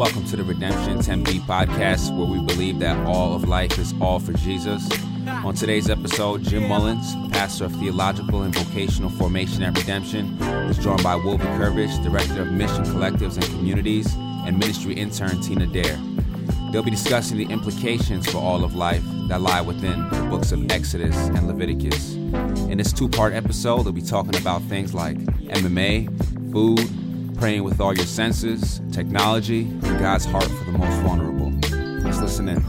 Welcome to the Redemption Tempe podcast, where we believe that all of life is all for Jesus. On today's episode, Jim Mullins, pastor of theological and vocational formation at Redemption, is joined by Wilbur Curvish, director of mission collectives and communities, and ministry intern Tina Dare. They'll be discussing the implications for all of life that lie within the books of Exodus and Leviticus. In this two part episode, they'll be talking about things like MMA, food, praying with all your senses, technology, and God's heart for the most vulnerable. Let's listen in.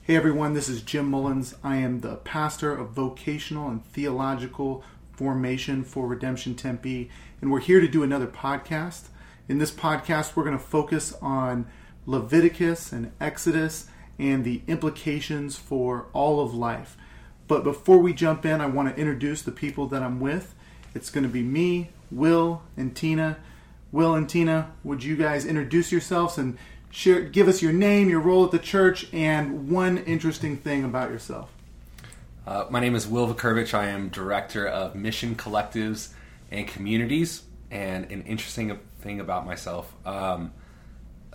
Hey everyone, this is Jim Mullins. I am the pastor of vocational and theological formation for Redemption Tempe, and we're here to do another podcast. In this podcast, we're going to focus on Leviticus and Exodus and the implications for all of life. But before we jump in, I want to introduce the people that I'm with. It's going to be me, Will, and Tina. Will and Tina, would you guys introduce yourselves and share, give us your name, your role at the church, and one interesting thing about yourself? Uh, my name is Will Vakurvich. I am director of mission collectives and communities. And an interesting thing about myself, um,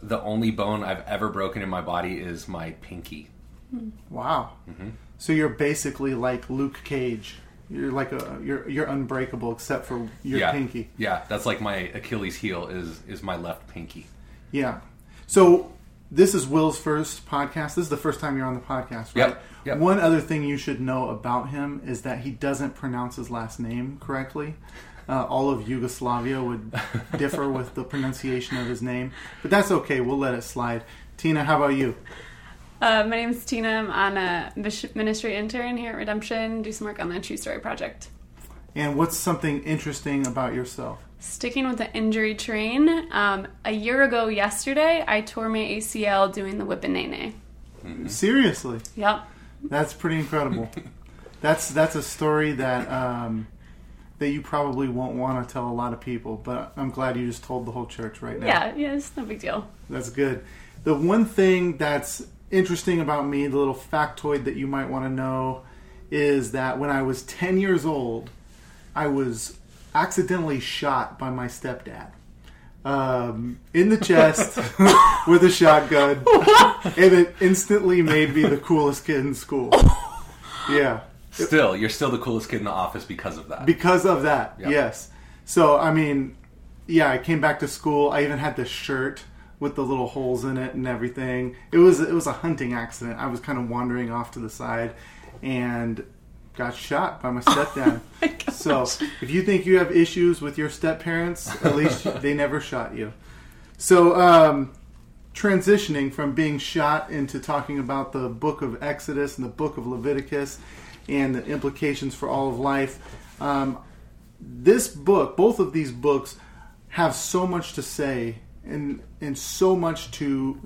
the only bone I've ever broken in my body is my pinky. Wow. So you're basically like Luke Cage. You're like a you're you're unbreakable except for your yeah, pinky. Yeah, that's like my Achilles heel is is my left pinky. Yeah. So this is Will's first podcast. This is the first time you're on the podcast, right? Yep, yep. One other thing you should know about him is that he doesn't pronounce his last name correctly. Uh, all of Yugoslavia would differ with the pronunciation of his name, but that's okay. We'll let it slide. Tina, how about you? Uh, my name is Tina. I'm on a ministry intern here at Redemption. Do some work on the True Story Project. And what's something interesting about yourself? Sticking with the injury train, um, a year ago yesterday, I tore my ACL doing the whip and nay Seriously. Yep. That's pretty incredible. that's that's a story that um, that you probably won't want to tell a lot of people, but I'm glad you just told the whole church right now. Yeah, yeah, it's no big deal. That's good. The one thing that's interesting about me, the little factoid that you might want to know, is that when I was 10 years old, I was accidentally shot by my stepdad. Um, in the chest with a shotgun, and it instantly made me the coolest kid in school. Yeah, Still, you're still the coolest kid in the office because of that. because of that. Yep. Yes. So I mean, yeah, I came back to school. I even had this shirt with the little holes in it and everything. It was it was a hunting accident. I was kind of wandering off to the side and got shot by my stepdad. so if you think you have issues with your step parents, at least they never shot you. So um, transitioning from being shot into talking about the book of Exodus and the book of Leviticus and the implications for all of life. Um, this book, both of these books, have so much to say and and so much to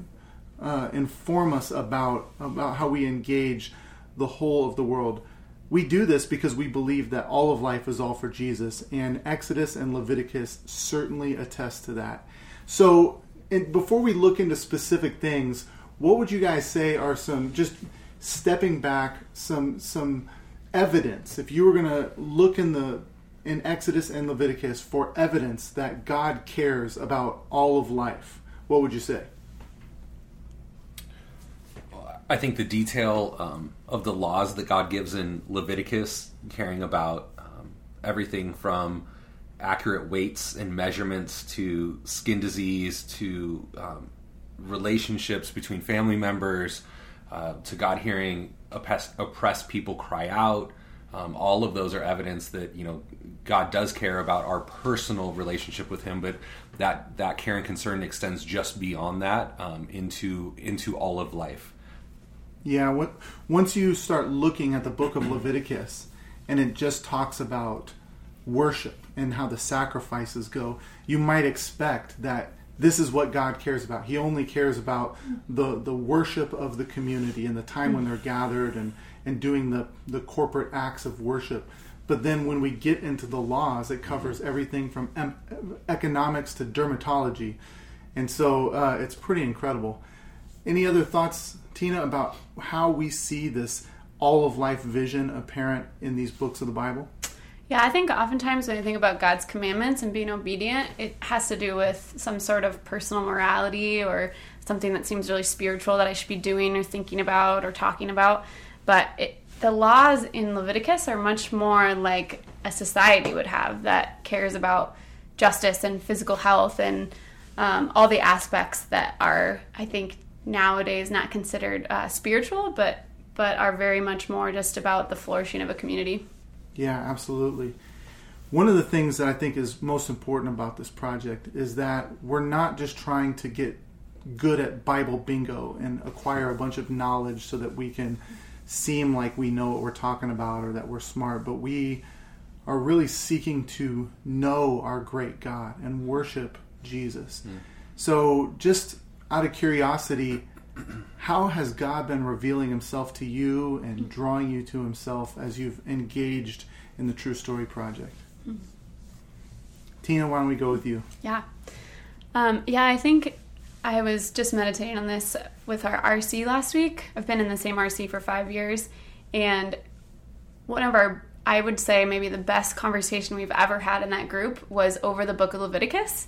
uh, inform us about about how we engage the whole of the world. We do this because we believe that all of life is all for Jesus, and Exodus and Leviticus certainly attest to that. So, before we look into specific things, what would you guys say are some just stepping back some some evidence if you were going to look in the in Exodus and Leviticus for evidence that God cares about all of life? What would you say? I think the detail um, of the laws that God gives in Leviticus, caring about um, everything from accurate weights and measurements to skin disease to um, relationships between family members uh, to God hearing oppressed, oppressed people cry out. Um, all of those are evidence that you know God does care about our personal relationship with Him, but that that care and concern extends just beyond that um, into into all of life. Yeah, what, once you start looking at the book of Leviticus and it just talks about worship and how the sacrifices go, you might expect that this is what God cares about. He only cares about the, the worship of the community and the time when they're gathered and, and doing the, the corporate acts of worship. But then when we get into the laws, it covers everything from em- economics to dermatology. And so uh, it's pretty incredible. Any other thoughts, Tina, about how we see this all of life vision apparent in these books of the Bible? Yeah, I think oftentimes when you think about God's commandments and being obedient, it has to do with some sort of personal morality or something that seems really spiritual that I should be doing or thinking about or talking about. But it, the laws in Leviticus are much more like a society would have that cares about justice and physical health and um, all the aspects that are, I think, nowadays not considered uh, spiritual, but but are very much more just about the flourishing of a community. Yeah, absolutely. One of the things that I think is most important about this project is that we're not just trying to get good at Bible bingo and acquire a bunch of knowledge so that we can seem like we know what we're talking about or that we're smart, but we are really seeking to know our great God and worship Jesus. Mm. So, just out of curiosity, how has God been revealing himself to you and drawing you to himself as you've engaged in the True Story Project? Mm. Tina, why don't we go with you? Yeah. Um, yeah, I think I was just meditating on this with our RC last week. I've been in the same RC for five years, and one of our, I would say, maybe the best conversation we've ever had in that group was over the book of Leviticus.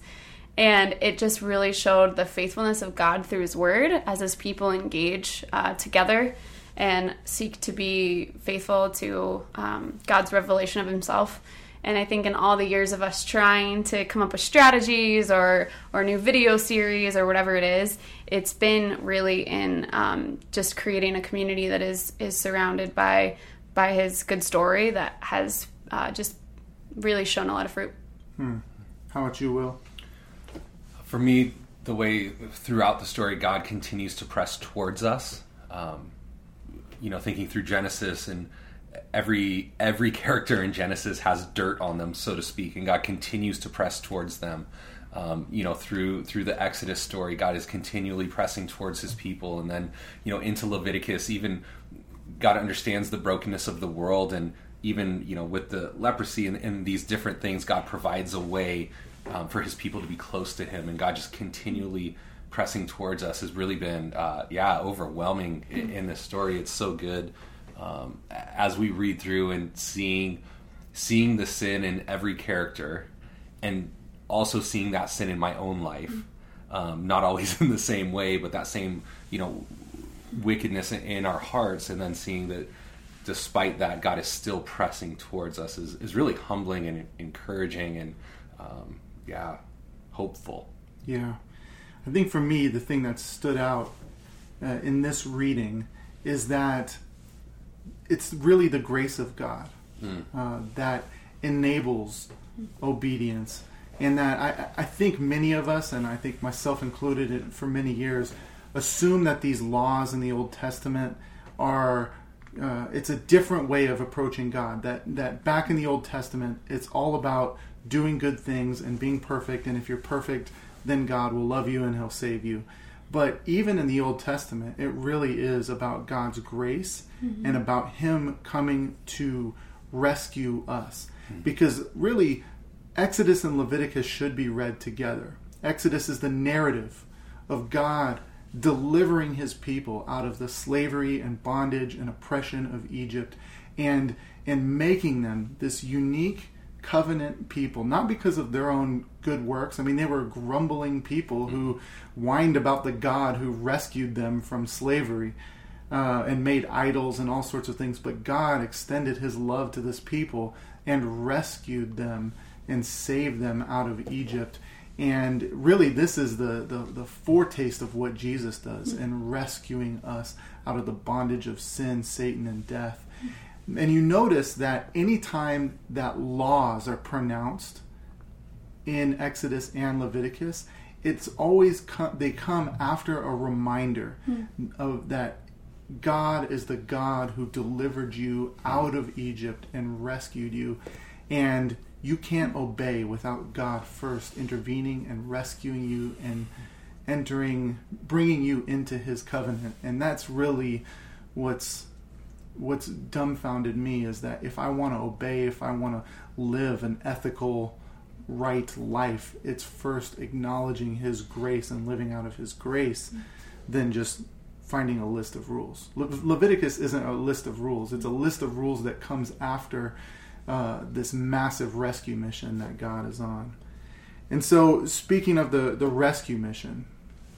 And it just really showed the faithfulness of God through His Word as His people engage uh, together and seek to be faithful to um, God's revelation of Himself. And I think in all the years of us trying to come up with strategies or or new video series or whatever it is, it's been really in um, just creating a community that is is surrounded by by His good story that has uh, just really shown a lot of fruit. Hmm. How about you, Will? for me, the way throughout the story God continues to press towards us, um, you know, thinking through Genesis and every every character in Genesis has dirt on them, so to speak, and God continues to press towards them. Um, you know, through through the Exodus story, God is continually pressing towards His people, and then you know into Leviticus, even God understands the brokenness of the world, and even you know with the leprosy and, and these different things, God provides a way um, for his people to be close to him. And God just continually pressing towards us has really been uh, yeah overwhelming in, in, this story. It's so good. Um, as we read through and seeing seeing the sin in every character and also seeing that sin in my own life um, not always in the same way but that same you know wickedness in our hearts and then seeing that despite that god is still pressing towards us is, is really humbling and encouraging and um, yeah, hopeful. Yeah. I think for me, the thing that stood out uh, in this reading is that it's really the grace of God mm. uh, that enables obedience. And that I, I think many of us, and I think myself included for many years, assume that these laws in the Old Testament are uh, it's a different way of approaching God. That that back in the Old Testament, it's all about doing good things and being perfect. And if you're perfect, then God will love you and He'll save you. But even in the Old Testament, it really is about God's grace mm-hmm. and about Him coming to rescue us. Mm-hmm. Because really, Exodus and Leviticus should be read together. Exodus is the narrative of God delivering his people out of the slavery and bondage and oppression of Egypt and and making them this unique covenant people, not because of their own good works. I mean, they were grumbling people who whined about the God who rescued them from slavery uh, and made idols and all sorts of things. But God extended his love to this people and rescued them and save them out of Egypt. And really, this is the, the, the foretaste of what Jesus does in rescuing us out of the bondage of sin, Satan, and death. And you notice that anytime that laws are pronounced in Exodus and Leviticus, it's always come, they come after a reminder mm. of that God is the God who delivered you out of Egypt and rescued you, and you can't obey without God first intervening and rescuing you and entering, bringing you into His covenant, and that's really what's what's dumbfounded me is that if I want to obey, if I want to live an ethical, right life, it's first acknowledging His grace and living out of His grace mm. than just finding a list of rules. Le- Leviticus isn't a list of rules, it's a list of rules that comes after uh, this massive rescue mission that God is on. And so, speaking of the, the rescue mission,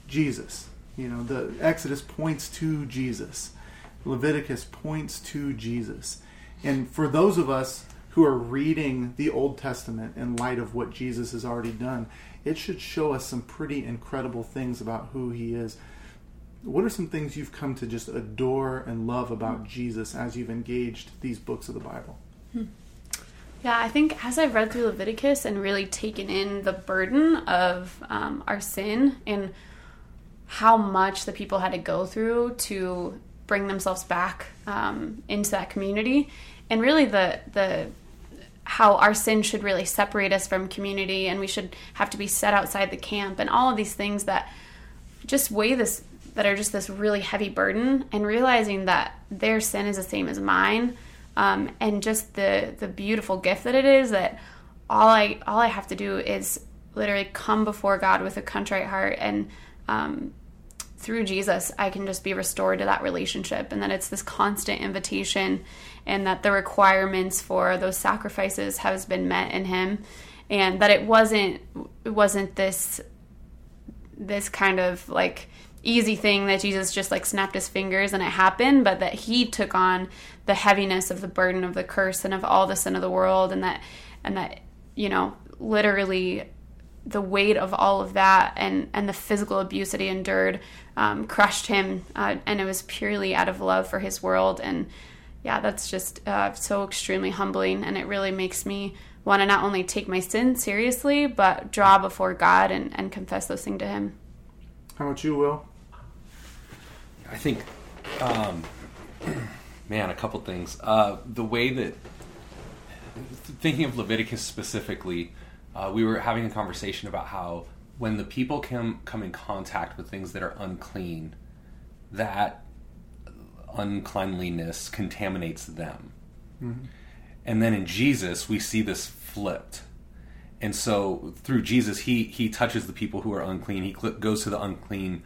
Jesus, you know, the Exodus points to Jesus, Leviticus points to Jesus. And for those of us who are reading the Old Testament in light of what Jesus has already done, it should show us some pretty incredible things about who he is. What are some things you've come to just adore and love about Jesus as you've engaged these books of the Bible? Yeah, I think as I've read through Leviticus and really taken in the burden of um, our sin and how much the people had to go through to bring themselves back um, into that community, and really the the how our sin should really separate us from community, and we should have to be set outside the camp, and all of these things that just weigh this that are just this really heavy burden, and realizing that their sin is the same as mine, um, and just the the beautiful gift that it is that all I all I have to do is literally come before God with a contrite heart and um, through Jesus, I can just be restored to that relationship, and that it's this constant invitation, and that the requirements for those sacrifices has been met in Him, and that it wasn't it wasn't this this kind of like easy thing that Jesus just like snapped his fingers and it happened, but that he took on the heaviness of the burden of the curse and of all the sin of the world, and that and that you know literally the weight of all of that and and the physical abuse that he endured um, crushed him, uh, and it was purely out of love for his world. And yeah, that's just uh, so extremely humbling, and it really makes me want to not only take my sin seriously, but draw before God and, and confess those things to Him. How about you, Will? I think, um, man, a couple things. Uh, the way that, thinking of Leviticus specifically, uh, we were having a conversation about how when the people come come in contact with things that are unclean, that uncleanliness contaminates them. Mm-hmm. And then in Jesus, we see this flipped. And so through Jesus, he he touches the people who are unclean. He goes to the unclean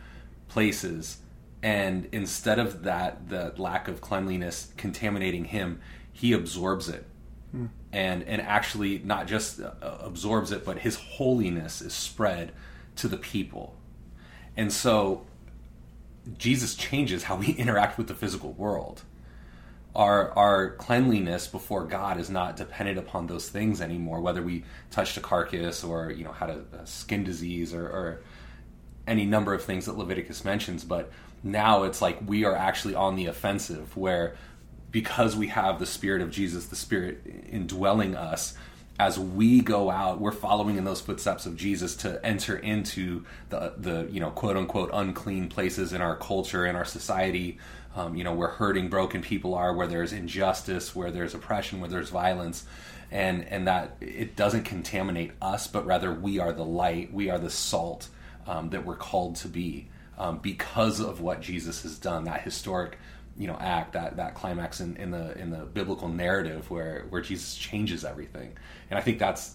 places, and instead of that, the lack of cleanliness contaminating him, he absorbs it mm. and and actually not just uh, absorbs it, but his holiness is spread to the people. And so Jesus changes how we interact with the physical world. Our our cleanliness before God is not dependent upon those things anymore, whether we touched a carcass or you know had a, a skin disease or, or any number of things that Leviticus mentions. But now it's like we are actually on the offensive, where because we have the Spirit of Jesus, the Spirit indwelling us, as we go out, we're following in those footsteps of Jesus to enter into the the you know quote unquote unclean places in our culture in our society. Um, you know where hurting, broken people are, where there's injustice, where there's oppression, where there's violence, and and that it doesn't contaminate us, but rather we are the light, we are the salt um, that we're called to be um, because of what Jesus has done. That historic you know act that that climax in, in the in the biblical narrative where where Jesus changes everything and I think that's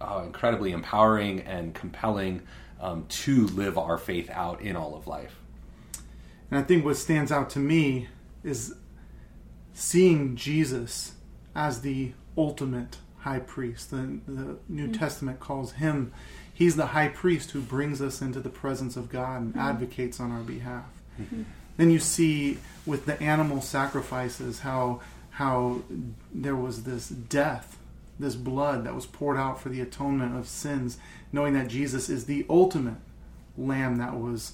uh, incredibly empowering and compelling um, to live our faith out in all of life and I think what stands out to me is seeing Jesus as the ultimate high priest the, the New mm-hmm. Testament calls him he's the high priest who brings us into the presence of God and mm-hmm. advocates on our behalf mm-hmm. Then you see with the animal sacrifices how how there was this death, this blood that was poured out for the atonement of sins, knowing that Jesus is the ultimate lamb that was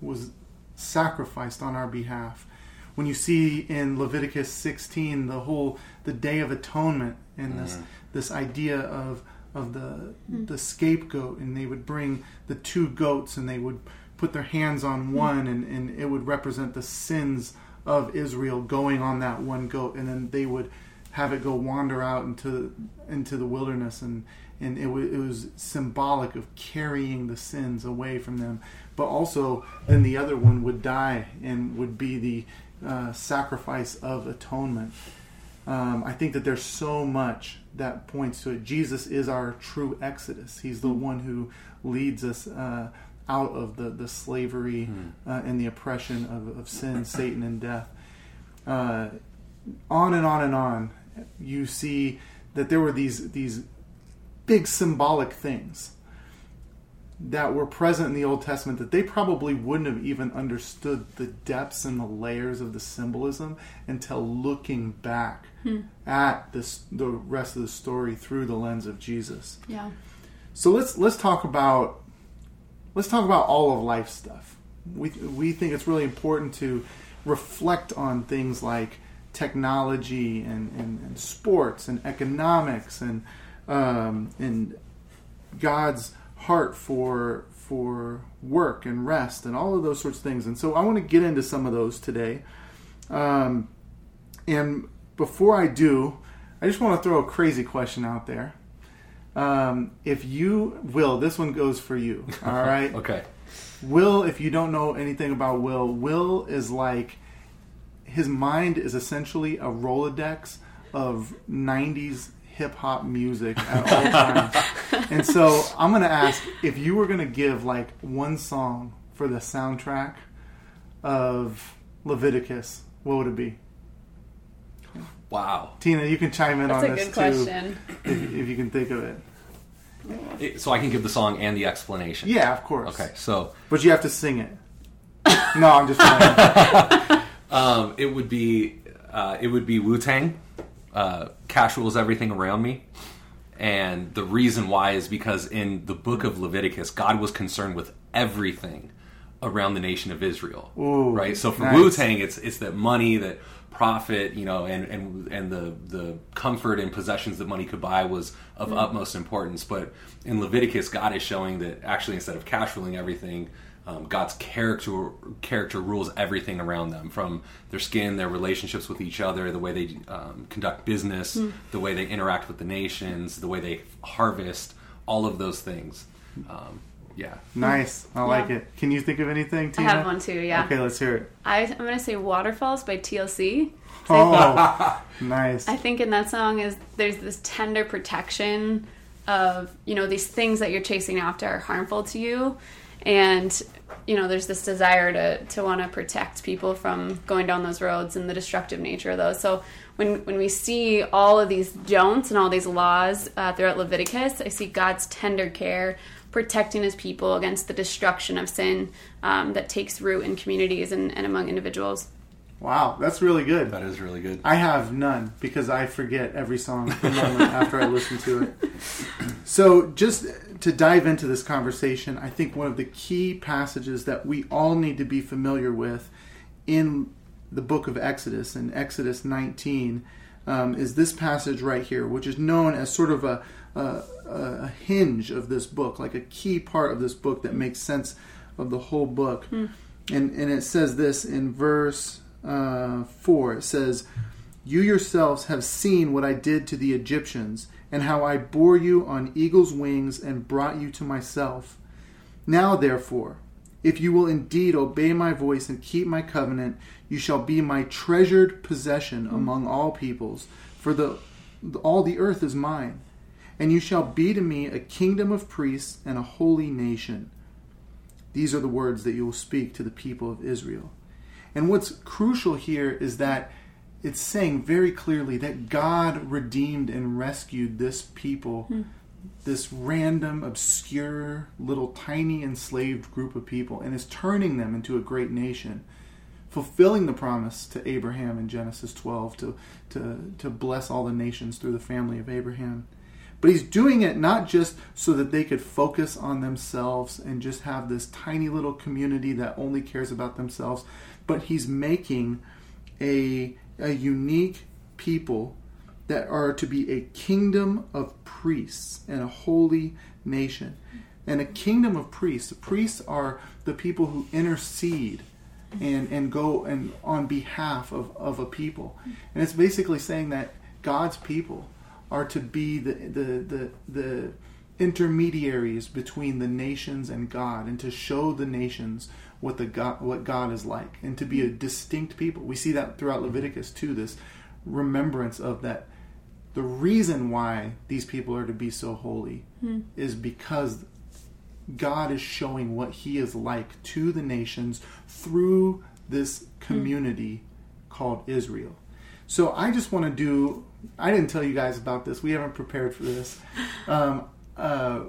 was sacrificed on our behalf. When you see in Leviticus 16 the whole the day of atonement and this mm. this idea of of the mm. the scapegoat and they would bring the two goats and they would put their hands on one and, and it would represent the sins of Israel going on that one goat and then they would have it go wander out into into the wilderness and and it, w- it was symbolic of carrying the sins away from them. But also then the other one would die and would be the uh, sacrifice of atonement um, I think that there's so much that points to it. Jesus is our true Exodus. He's the one who leads us uh, out of the, the slavery hmm. uh, and the oppression of, of sin, Satan, and death. Uh, on and on and on, you see that there were these these big symbolic things that were present in the Old Testament that they probably wouldn't have even understood the depths and the layers of the symbolism until looking back at this the rest of the story through the lens of Jesus. Yeah. So let's let's talk about let's talk about all of life stuff. We we think it's really important to reflect on things like technology and, and, and sports and economics and um, and God's heart for for work and rest and all of those sorts of things. And so I want to get into some of those today. Um, and before I do, I just want to throw a crazy question out there. Um, if you will, this one goes for you. All right. Okay. Will, if you don't know anything about Will, Will is like his mind is essentially a Rolodex of 90s hip hop music at all times. and so I'm going to ask if you were going to give like one song for the soundtrack of Leviticus, what would it be? Wow. Tina, you can chime in That's on a this good too question. if, if you can think of it. It- so I can give the song and the explanation. Yeah, of course. Okay. So But you have to sing it. no, I'm just playing. um, it would be uh, it would be Wu Tang. Uh, Cash Rules Everything Around Me. And the reason why is because in the book of Leviticus, God was concerned with everything around the nation of Israel. Ooh, right? So for nice. Wu Tang, it's it's that money, that profit, you know, and and and the the comfort and possessions that money could buy was of utmost importance. But in Leviticus, God is showing that actually instead of cash ruling everything, um, God's character character rules everything around them, from their skin, their relationships with each other, the way they um, conduct business, the way they interact with the nations, the way they harvest, all of those things. Um, yeah. Nice. I like it. Can you think of anything, I have one too, yeah. Okay, let's hear it. I, I'm going to say Waterfalls by TLC. Oh, nice. I think in that song is there's this tender protection of you know these things that you're chasing after are harmful to you, and you know there's this desire to to want to protect people from going down those roads and the destructive nature of those. So when when we see all of these don'ts and all these laws uh, throughout Leviticus, I see God's tender care protecting His people against the destruction of sin um, that takes root in communities and, and among individuals. Wow, that's really good. That is really good. I have none because I forget every song the moment after I listen to it. So, just to dive into this conversation, I think one of the key passages that we all need to be familiar with in the book of Exodus, in Exodus 19, um, is this passage right here, which is known as sort of a, a, a hinge of this book, like a key part of this book that makes sense of the whole book. And, and it says this in verse uh, 4 it says, You yourselves have seen what I did to the Egyptians, and how I bore you on eagle's wings and brought you to myself. Now, therefore, if you will indeed obey my voice and keep my covenant, you shall be my treasured possession hmm. among all peoples, for the all the earth is mine. And you shall be to me a kingdom of priests and a holy nation. These are the words that you will speak to the people of Israel. And what's crucial here is that it's saying very clearly that God redeemed and rescued this people, hmm. this random, obscure, little tiny enslaved group of people, and is turning them into a great nation, fulfilling the promise to Abraham in Genesis 12 to, to, to bless all the nations through the family of Abraham. But he's doing it not just so that they could focus on themselves and just have this tiny little community that only cares about themselves, but he's making a, a unique people that are to be a kingdom of priests and a holy nation. And a kingdom of priests, priests are the people who intercede and, and go and on behalf of, of a people. And it's basically saying that God's people are to be the the the, the intermediaries between the nations and God and to show the nations what the God what God is like and to be a distinct people. We see that throughout Leviticus too this remembrance of that the reason why these people are to be so holy is because God is showing what he is like to the nations through this community called Israel. So I just want to do. I didn't tell you guys about this. We haven't prepared for this. Um, uh,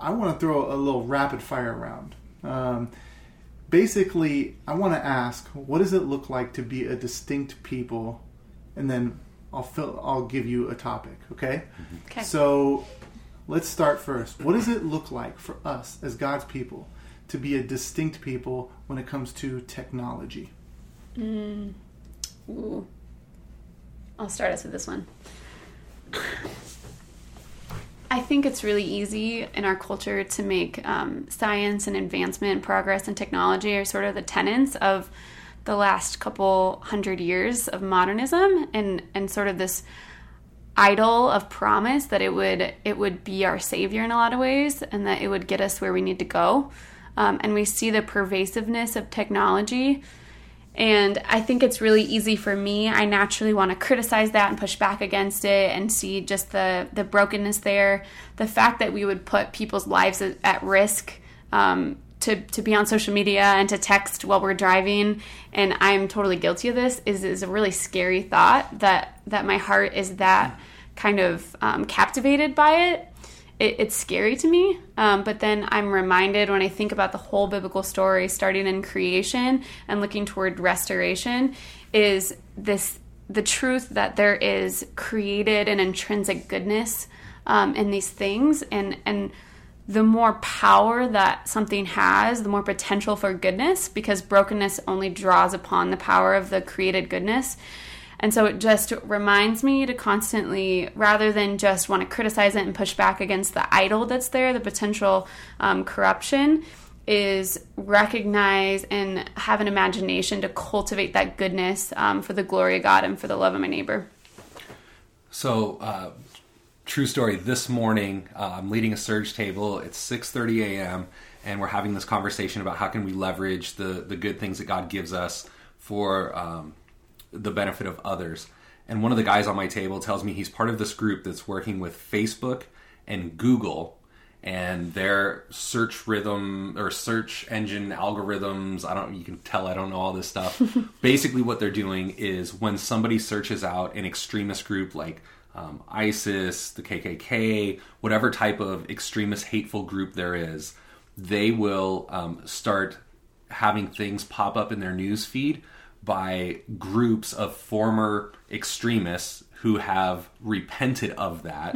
I want to throw a little rapid fire round. Um, basically, I want to ask, what does it look like to be a distinct people, and then I'll fill, I'll give you a topic. Okay. Mm-hmm. Okay. So let's start first. What does it look like for us as God's people to be a distinct people when it comes to technology? Mm. Ooh. I'll start us with this one. I think it's really easy in our culture to make um, science and advancement, progress, and technology are sort of the tenets of the last couple hundred years of modernism, and and sort of this idol of promise that it would it would be our savior in a lot of ways, and that it would get us where we need to go. Um, and we see the pervasiveness of technology and I think it's really easy for me. I naturally want to criticize that and push back against it and see just the, the brokenness there. The fact that we would put people's lives at, risk um, to, to be on social media and to text while we're driving, and I'm totally guilty of this, is, is a really scary thought that, that my heart is that kind of um, captivated by it it, it's scary to me. Um, but then I'm reminded when I think about the whole biblical story, starting in creation and looking toward restoration, is this the truth that there is created and intrinsic goodness um, in these things, and and the more power that something has, the more potential for goodness, because brokenness only draws upon the power of the created goodness. And so it just reminds me to constantly, rather than just want to criticize it and push back against the idol that's there, the potential um, corruption, is recognize and have an imagination to cultivate that goodness um, for the glory of God and for the love of my neighbor. So, uh, true story. This morning, uh, I'm leading a surge table. It's 6:30 a.m. and we're having this conversation about how can we leverage the the good things that God gives us for um, the benefit of others. And one of the guys on my table tells me he's part of this group that's working with Facebook and Google and their search rhythm or search engine algorithms. I don't, you can tell I don't know all this stuff. Basically, what they're doing is when somebody searches out an extremist group like um, ISIS, the KKK, whatever type of extremist hateful group there is, they will um, start having things pop up in their news feed by groups of former extremists who have repented of that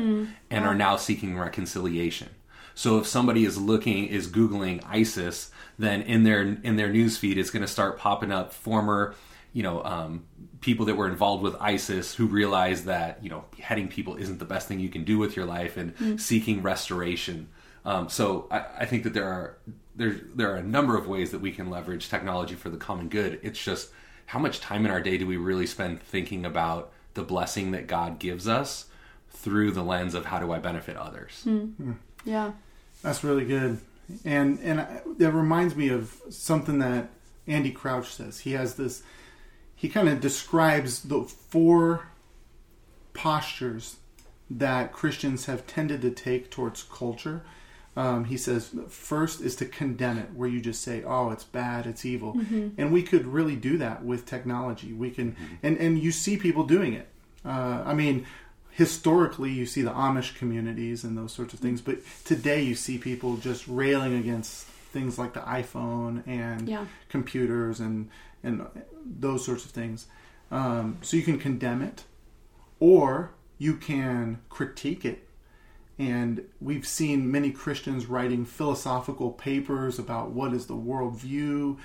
and are now seeking reconciliation. So if somebody is looking is googling ISIS, then in their in their newsfeed it's going to start popping up former, you know, um, people that were involved with ISIS who realize that you know beheading people isn't the best thing you can do with your life and seeking restoration. Um, so I, I think that there are there there are a number of ways that we can leverage technology for the common good. It's just how much time in our day do we really spend thinking about the blessing that God gives us through the lens of how do I benefit others? Hmm. Hmm. Yeah. That's really good, and and it reminds me of something that Andy Crouch says. He has this. He kind of describes the four postures that Christians have tended to take towards culture. Um, he says first is to condemn it, where you just say, "Oh, it's bad, it's evil," and we could really do that with technology. We can, and and you see people doing it. Uh, I mean, historically, you see the Amish communities and those sorts of things, but today you see people just railing against things like the iPhone and Yeah. computers and and those sorts of things. Um, so you can condemn it, or you can critique it. And we've seen many Christians writing philosophical papers about what is the worldview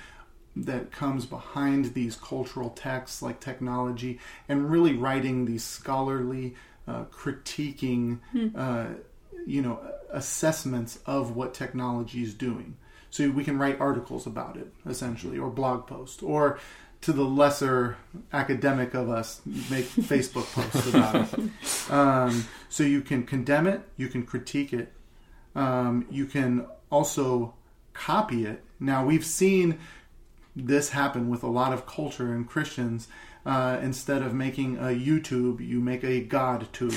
that comes behind these cultural texts like technology, and really writing these scholarly, uh, critiquing, uh, you know, assessments of what technology is doing. So we can write articles about it, essentially, or blog posts, or to the lesser academic of us, make Facebook posts about it. Um, so you can condemn it, you can critique it, um, you can also copy it. Now we've seen this happen with a lot of culture and Christians. Uh, instead of making a YouTube, you make a God tube.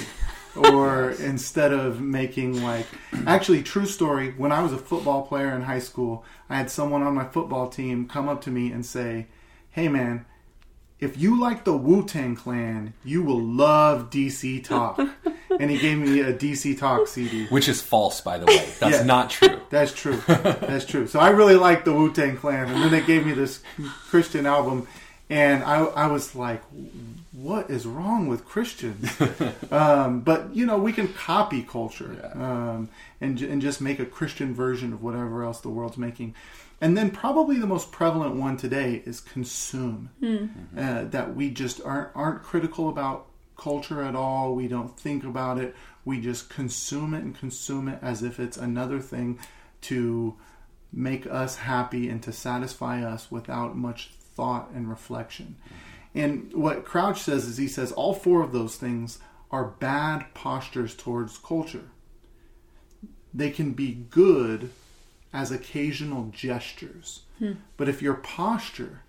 or instead of making like actually true story when i was a football player in high school i had someone on my football team come up to me and say hey man if you like the Wu Tang Clan, you will love DC Talk. and he gave me a DC Talk CD. Which is false, by the way. That's Yeah. not true. That's true. That's true. So I really like the Wu Tang Clan, and then they gave me this Christian album, and I, I was like, "What is wrong with Christians?" um, but you know, we can copy culture um, and ju- and just make a Christian version of whatever else the world's making. And then probably the most prevalent one today is consume. Hmm. Mm-hmm. Uh, that we just aren't aren't critical about culture at all. We don't think about it. We just consume it and consume it as if it's another thing to make us happy and to satisfy us without much thought and reflection. Mm-hmm. And what Crouch says is he says all four of those things are bad postures towards culture. They can be good as occasional gestures. But if your posture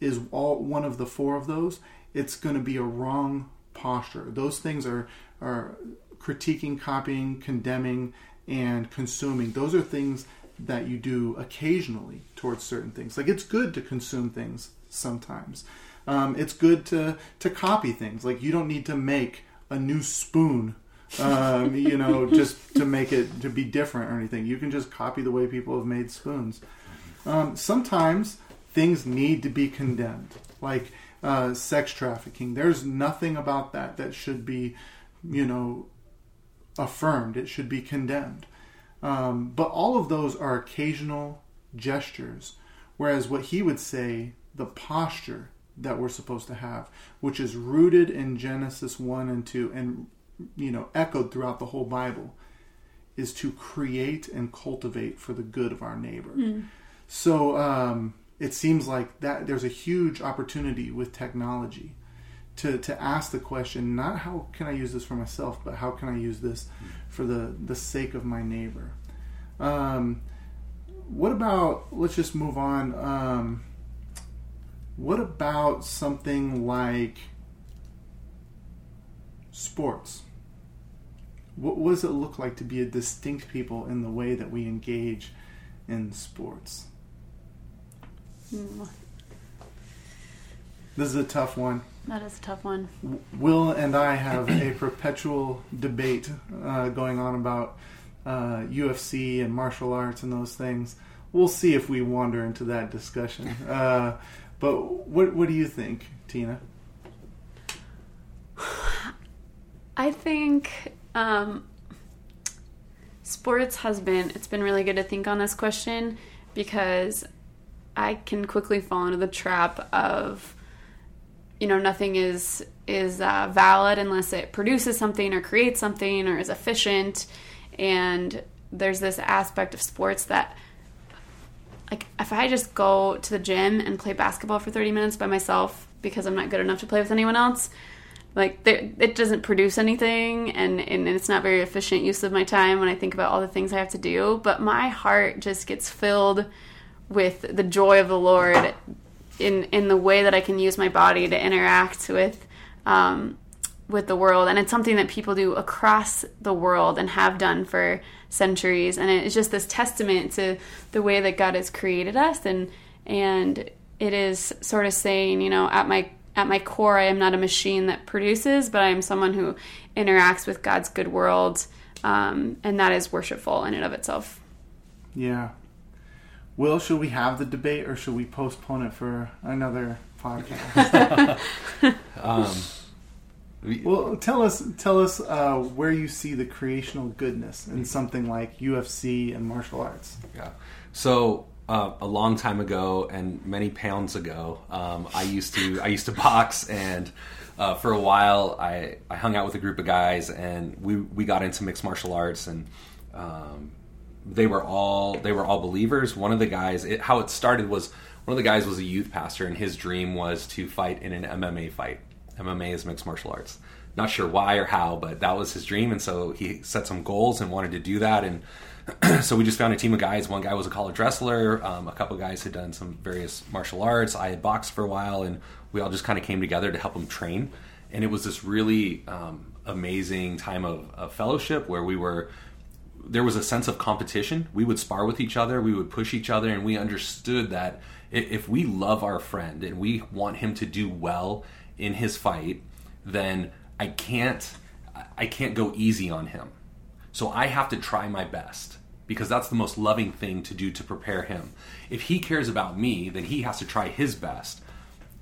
is all one of the four of those, it's going to be a wrong posture. Those things are are critiquing, copying, condemning, and consuming. Those are things that you do occasionally towards certain things. Like it's good to consume things sometimes. Um, it's good to to copy things. Like you don't need to make a new spoon um, you know, just to make it to be different or anything. You can just copy the way people have made spoons. Um, sometimes things need to be condemned, like uh, sex trafficking. There's nothing about that that should be, you know, affirmed. It should be condemned. Um, but all of those are occasional gestures, whereas what he would say, the posture that we're supposed to have, which is rooted in Genesis 1 and 2 and you know echoed throughout the whole Bible is to create and cultivate for the good of our neighbor. So um, it seems like that there's a huge opportunity with technology to, to ask the question not how can I use this for myself, but how can I use this for the, the sake of my neighbor. Um, what about let's just move on. Um, what about something like sports? What, what does it look like to be a distinct people in the way that we engage in sports? Mm, This is a tough one. that is a tough one. Will and I have a perpetual debate uh, going on about uh, UFC and martial arts and those things. We'll see if we wander into that discussion. Uh, but what what do you think, Tina? I think um, sports has been it's been really good to think on this question because I can quickly fall into the trap of you know nothing is is uh, valid unless it produces something or creates something or is efficient. And there's this aspect of sports that like if I just go to the gym and play basketball for 30 minutes by myself because I'm not good enough to play with anyone else like it doesn't produce anything and, and it's not very efficient use of my time when i think about all the things i have to do. But my heart just gets filled with the joy of the lord in in the way that i can use my body to interact with um, with the world. And it's something that people do across the world and have done for centuries. And it's just this testament to the way that god has created us. And and it is sort of saying you know at my at my core i am not a machine that produces but i am someone who interacts with god's good world um, and that is worshipful in and of itself Yeah. Will, should we have the debate or should we postpone it for another podcast? Um, we- well, tell us tell us uh, where you see the creational goodness in something like UFC and martial arts. Yeah. So uh, a long time ago, and many pounds ago, um, I used to I used to box, and uh, for a while I, I hung out with a group of guys, and we we got into mixed martial arts, and um, they were all they were all believers. One of the guys, it, how it started was one of the guys was a youth pastor, and his dream was to fight in an MMA fight. MMA is mixed martial arts. Not sure why or how, but that was his dream, and so he set some goals and wanted to do that. And so we just found a team of guys. One guy was a college wrestler. Um, a couple guys had done some various martial arts. I had boxed for a while, and we all just kind of came together to help him train. And it was this really um, amazing time of, of fellowship where we were there was a sense of competition. We would spar with each other, we would push each other, and we understood that if we love our friend and we want him to do well in his fight, then I can't I can't go easy on him. So I have to try my best because that's the most loving thing to do to prepare him. If he cares about me, then he has to try his best.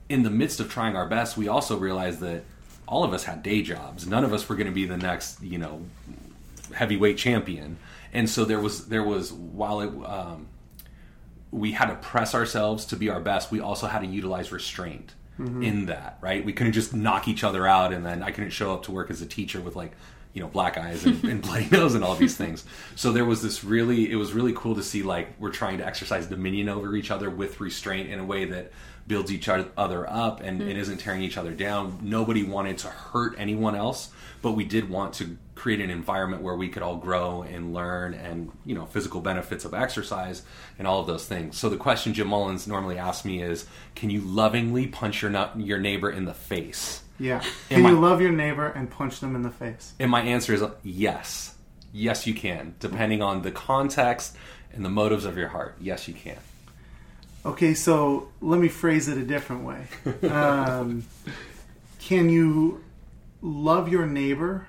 In the midst of trying our best, we also realized that all of us had day jobs. None of us were going to be the next, you know, heavyweight champion. And so there was there was while it um, we had to press ourselves to be our best, we also had to utilize restraint Mm-hmm. in that, right? We couldn't just knock each other out and then I couldn't show up to work as a teacher with like, you know, black eyes and, and bloody nose and all these things. So there was this really, it was really cool to see like we're trying to exercise dominion over each other with restraint in a way that builds each other up and mm. it isn't tearing each other down. Nobody wanted to hurt anyone else, but we did want to create an environment where we could all grow and learn and you know physical benefits of exercise and all of those things so the question jim mullins normally asks me is can you lovingly punch your your neighbor in the face Yeah. Can you love your neighbor and punch them in the face? and my answer is yes yes you can depending on the context and the motives of your heart yes you can Okay, so let me phrase it a different way. Um, can you love your neighbor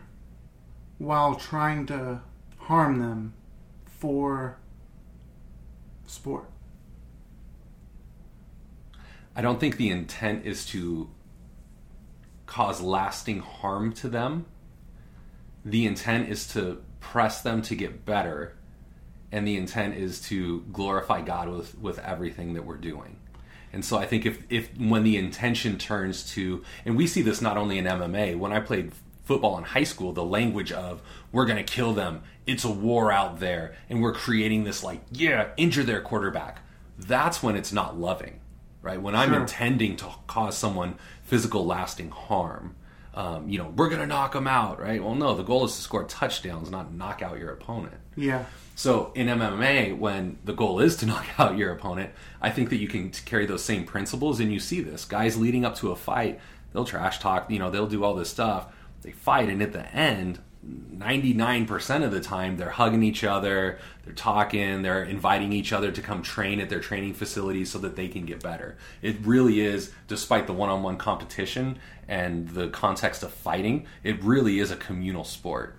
while trying to harm them for sport? I don't think the intent is to cause lasting harm to them. The intent is to press them to get better, and the intent is to glorify God with with everything that we're doing. And so I think if if when the intention turns to and we see this not only in MMA, when I played football in high school, the language of we're going to kill them, it's a war out there, and we're creating this like, yeah, injure their quarterback. That's when it's not loving right? When I'm Sure. intending to cause someone physical, lasting harm, um, you know, we're going to knock them out, right? Well, no, the goal is to score touchdowns, not knock out your opponent. Yeah. So in MMA, when the goal is to knock out your opponent, I think that you can carry those same principles, and you see this guys leading up to a fight, they'll trash talk, you know, they'll do all this stuff. They fight, and at the end, 99% of the time, they're hugging each other, they're talking, they're inviting each other to come train at their training facilities so that they can get better. It really is, despite the one-on-one competition and the context of fighting, it really is a communal sport.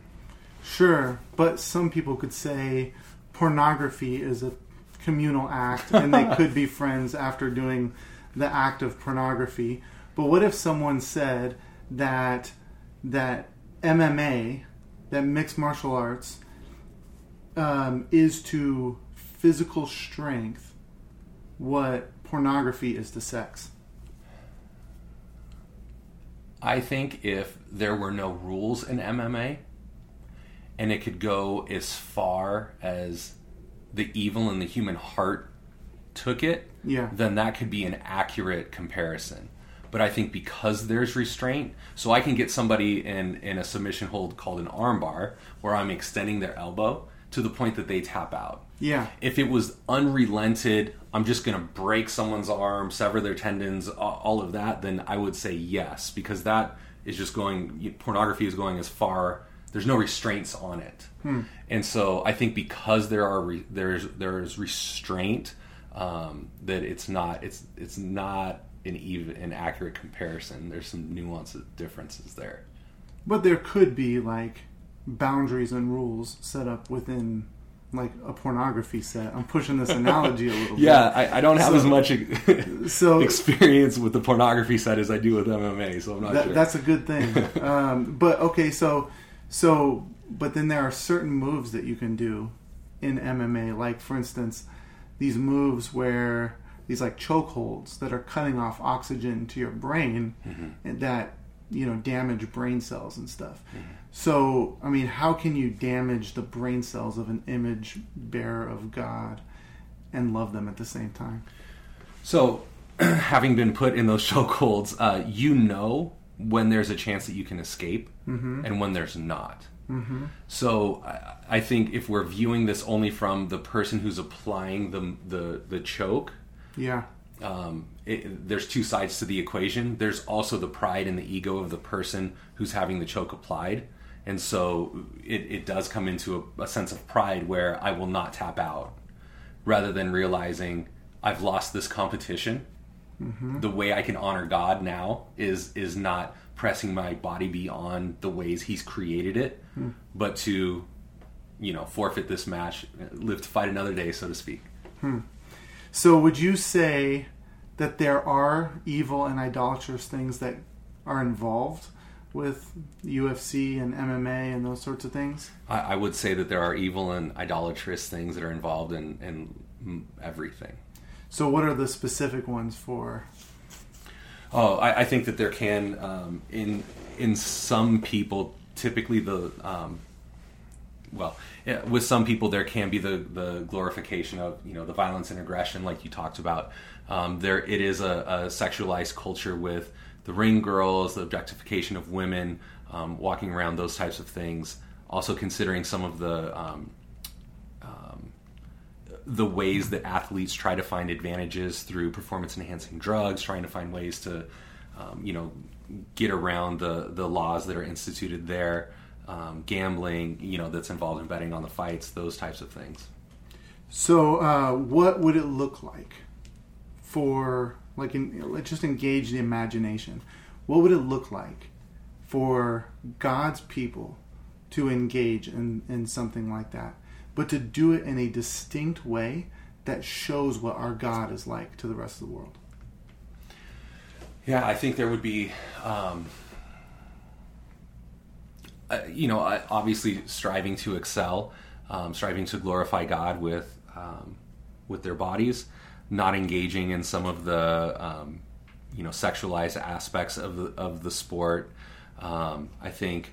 Sure, but some people could say pornography is a communal act and they could be friends after doing the act of pornography. But what if someone said that that MMA, that mixed martial arts, um, is to physical strength what pornography is to sex? I think if there were no rules in MMA and it could go as far as the evil in the human heart took it, Yeah. then that could be an accurate comparison. But I think because there's restraint, so I can get somebody in, in a submission hold called an armbar, where I'm extending their elbow to the point that they tap out. Yeah. If it was unrelented, I'm just going to break someone's arm, sever their tendons, all of that, then I would say yes, because that is just going, pornography is going as far, there's no restraints on it. And so I think because there are, re, there's, there's restraint, um, that it's not, it's, it's not an even, an accurate comparison. There's some nuances, differences there. But there could be like boundaries and rules set up within like a pornography set. I'm pushing this analogy a little Yeah, I, I don't have So- as much So- experience with the pornography set as I do with MMA, so I'm not. That, sure. That's a good thing. um, but okay, so so but then there are certain moves that you can do in MMA, like for instance, these moves where these like chokeholds that are cutting off oxygen to your brain and that you know damage brain cells and stuff. So I mean, how can you damage the brain cells of an image bearer of God and love them at the same time? So, having been put in those chokeholds, uh, you know when there's a chance that you can escape and when there's not. Mm-hmm. So, I, I think if we're viewing this only from the person who's applying the the, the choke, Yeah. um, it, there's two sides to the equation. There's also the pride and the ego of the person who's having the choke applied, and so it, it does come into a, a sense of pride where I will not tap out, rather than realizing I've lost this competition. Mm-hmm. The way I can honor God now is is not pressing my body beyond the ways He's created it, hmm. but to you know forfeit this match, live to fight another day, so to speak. Hmm. So, would you say that there are evil and idolatrous things that are involved with UFC and MMA and those sorts of things? I, I would say that there are evil and idolatrous things that are involved in, in everything. So, what are the specific ones for? Oh, I, I think that there can um, in in some people typically the um, well with some people there can be the the glorification of you know the violence and aggression like you talked about. Um, there it is a, a sexualized culture with the ring girls, the objectification of women, um, walking around those types of things. Also considering some of the um, the ways that athletes try to find advantages through performance enhancing drugs, trying to find ways to, um, you know, get around the, the laws that are instituted there, um, gambling, you know, that's involved in betting on the fights, those types of things. So, uh, what would it look like for, like, in, let's just engage the imagination. What would it look like for God's people to engage in, in something like that? But to do it in a distinct way that shows what our God is like to the rest of the world. Yeah, I think there would be, um, uh, you know, obviously striving to excel, um, striving to glorify God with um, with their bodies, not engaging in some of the um, you know sexualized aspects of the of the sport. Um, I think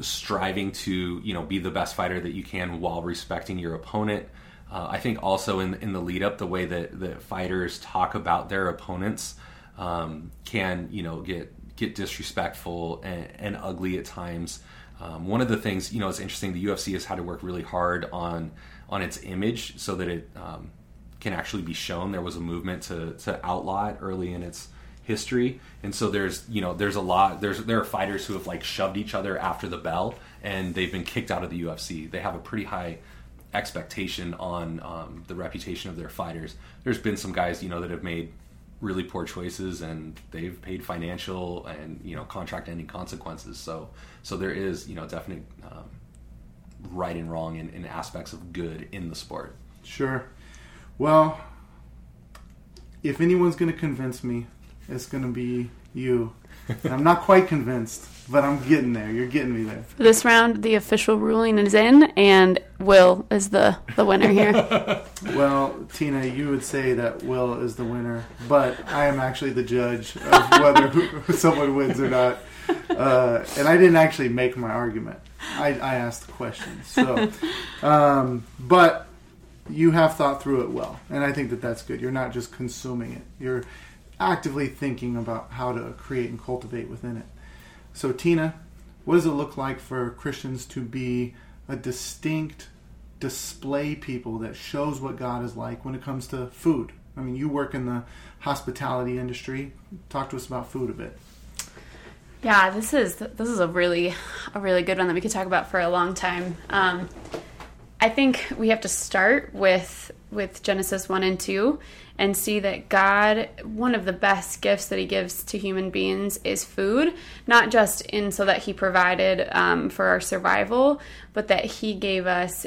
striving to you know be the best fighter that you can while respecting your opponent. Uh, I think also in in the lead up, the way that that fighters talk about their opponents um, can you know get get disrespectful and, and ugly at times. Um, one of the things you know it's interesting. The UFC has had to work really hard on on its image so that it um, can actually be shown. There was a movement to to outlaw it early in its history, and so there's you know there's a lot there's there are fighters who have like shoved each other after the bell, and they've been kicked out of the UFC. They have a pretty high expectation on um, the reputation of their fighters. There's been some guys you know that have made really poor choices and they've paid financial and you know contract ending consequences so so there is you know definite um, right and wrong in, in aspects of good in the sport Sure. Well, if anyone's going to convince me, it's going to be you. And I'm not quite convinced, but I'm getting there. You're getting me there. For this round, the official ruling is in, and Will is the, the winner here. Well, Tina, you would say that Will is the winner, but I am actually the judge of whether someone wins or not. Uh, and I didn't actually make my argument. I, I asked the questions. So, um, but you have thought through it well, and I think that that's good. You're not just consuming it; you're actively thinking about how to create and cultivate within it. So, Tina, what does it look like for Christians to be a distinct display people that shows what God is like when it comes to food? I mean, you work in the hospitality industry. Talk to us about food a bit. Yeah, this is this is a really a really good one that we could talk about for a long time. Um, I think we have to start with with Genesis one and two and see that God, one of the best gifts that He gives to human beings is food, not just in so that He provided um, for our survival, but that He gave us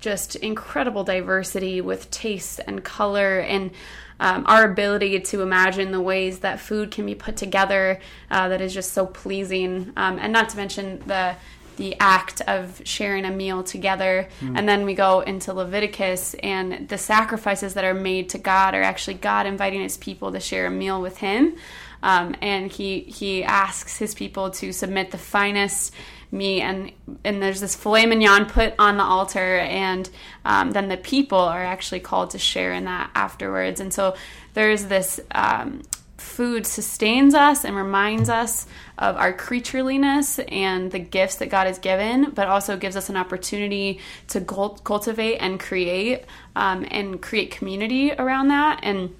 just incredible diversity with taste and color and um, our ability to imagine the ways that food can be put together uh, that is just so pleasing, um, and not to mention the the act of sharing a meal together. And then we go into Leviticus, and the sacrifices that are made to God are actually God inviting His people to share a meal with Him. Um, and he he asks his people to submit the finest meat, and and there's this filet mignon put on the altar, and um, then the people are actually called to share in that afterwards. And so there's this um, food sustains us and reminds us of our creatureliness and the gifts that God has given, but also gives us an opportunity to cultivate and create um, and create community around that. And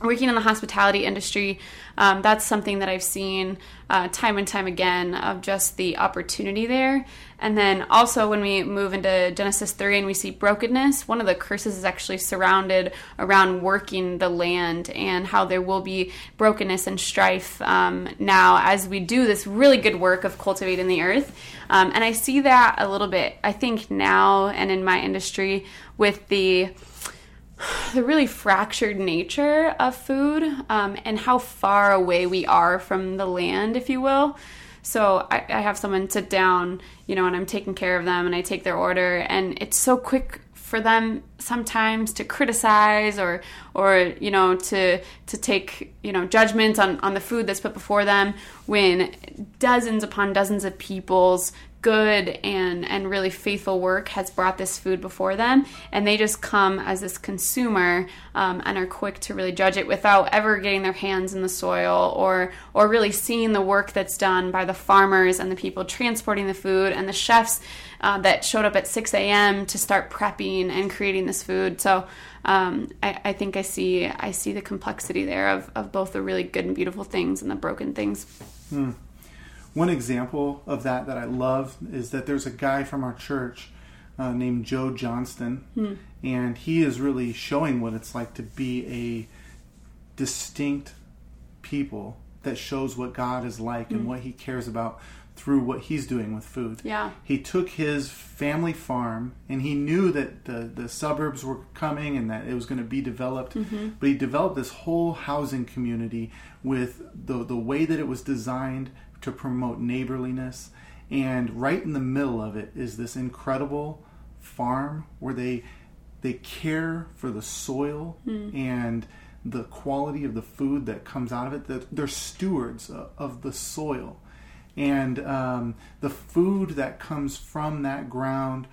working in the hospitality industry, um, that's something that I've seen uh, time and time again of just the opportunity there. And then also when we move into Genesis 3 and we see brokenness, one of the curses is actually surrounded around working the land and how there will be brokenness and strife um, now as we do this really good work of cultivating the earth. Um, and I see that a little bit, I think, now and in my industry with the the really fractured nature of food um, and how far away we are from the land, if you will. So I, I, have someone sit down, you know, and I'm taking care of them and I take their order, and it's so quick for them sometimes to criticize or or you know to to take you know judgment on on the food that's put before them when dozens upon dozens of people's good and and really faithful work has brought this food before them and they just come as this consumer um, and are quick to really judge it without ever getting their hands in the soil or or really seeing the work that's done by the farmers and the people transporting the food and the chefs uh, that showed up at 6 a.m. to start prepping and creating this food so um, I, I, think I see I see the complexity there of, of both the really good and beautiful things and the broken things. Hmm. One example of that that I love is that there's a guy from our church uh, named Joe Johnston, hmm. and he is really showing what it's like to be a distinct people that shows what God is like hmm. and what He cares about through what he's doing with food. Yeah. He took his family farm and he knew that the, the suburbs were coming and that it was going to be developed. Mm-hmm. But he developed this whole housing community with the, the way that it was designed to promote neighborliness. And right in the middle of it is this incredible farm where they they care for the soil mm. and the quality of the food that comes out of it. That they're stewards of the soil, and um, the food that comes from that ground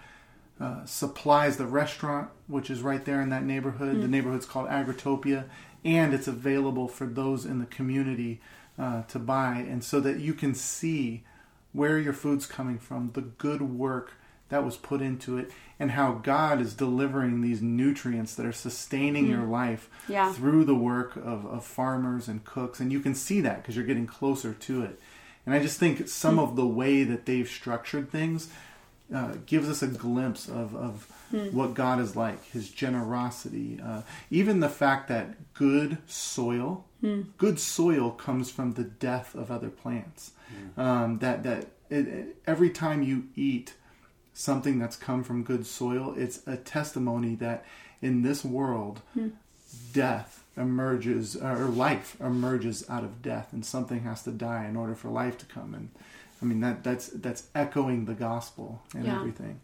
uh, supplies the restaurant, which is right there in that neighborhood. Mm. The neighborhood's called Agritopia, and it's available for those in the community uh, to buy, and so that you can see where your food's coming from, the good work that was put into it, and how God is delivering these nutrients that are sustaining mm. your life yeah. through the work of, of farmers and cooks. And you can see that because you're getting closer to it. And I just think some mm. of the way that they've structured things uh, gives us a glimpse of, of mm. what God is like, His generosity, uh, even the fact that good soil Mm. Good soil comes from the death of other plants. Mm. Um, that that it, it, every time you eat something that's come from good soil, it's a testimony that in this world, death emerges or life emerges out of death, and something has to die in order for life to come. And I mean that that's that's echoing the gospel and yeah. everything.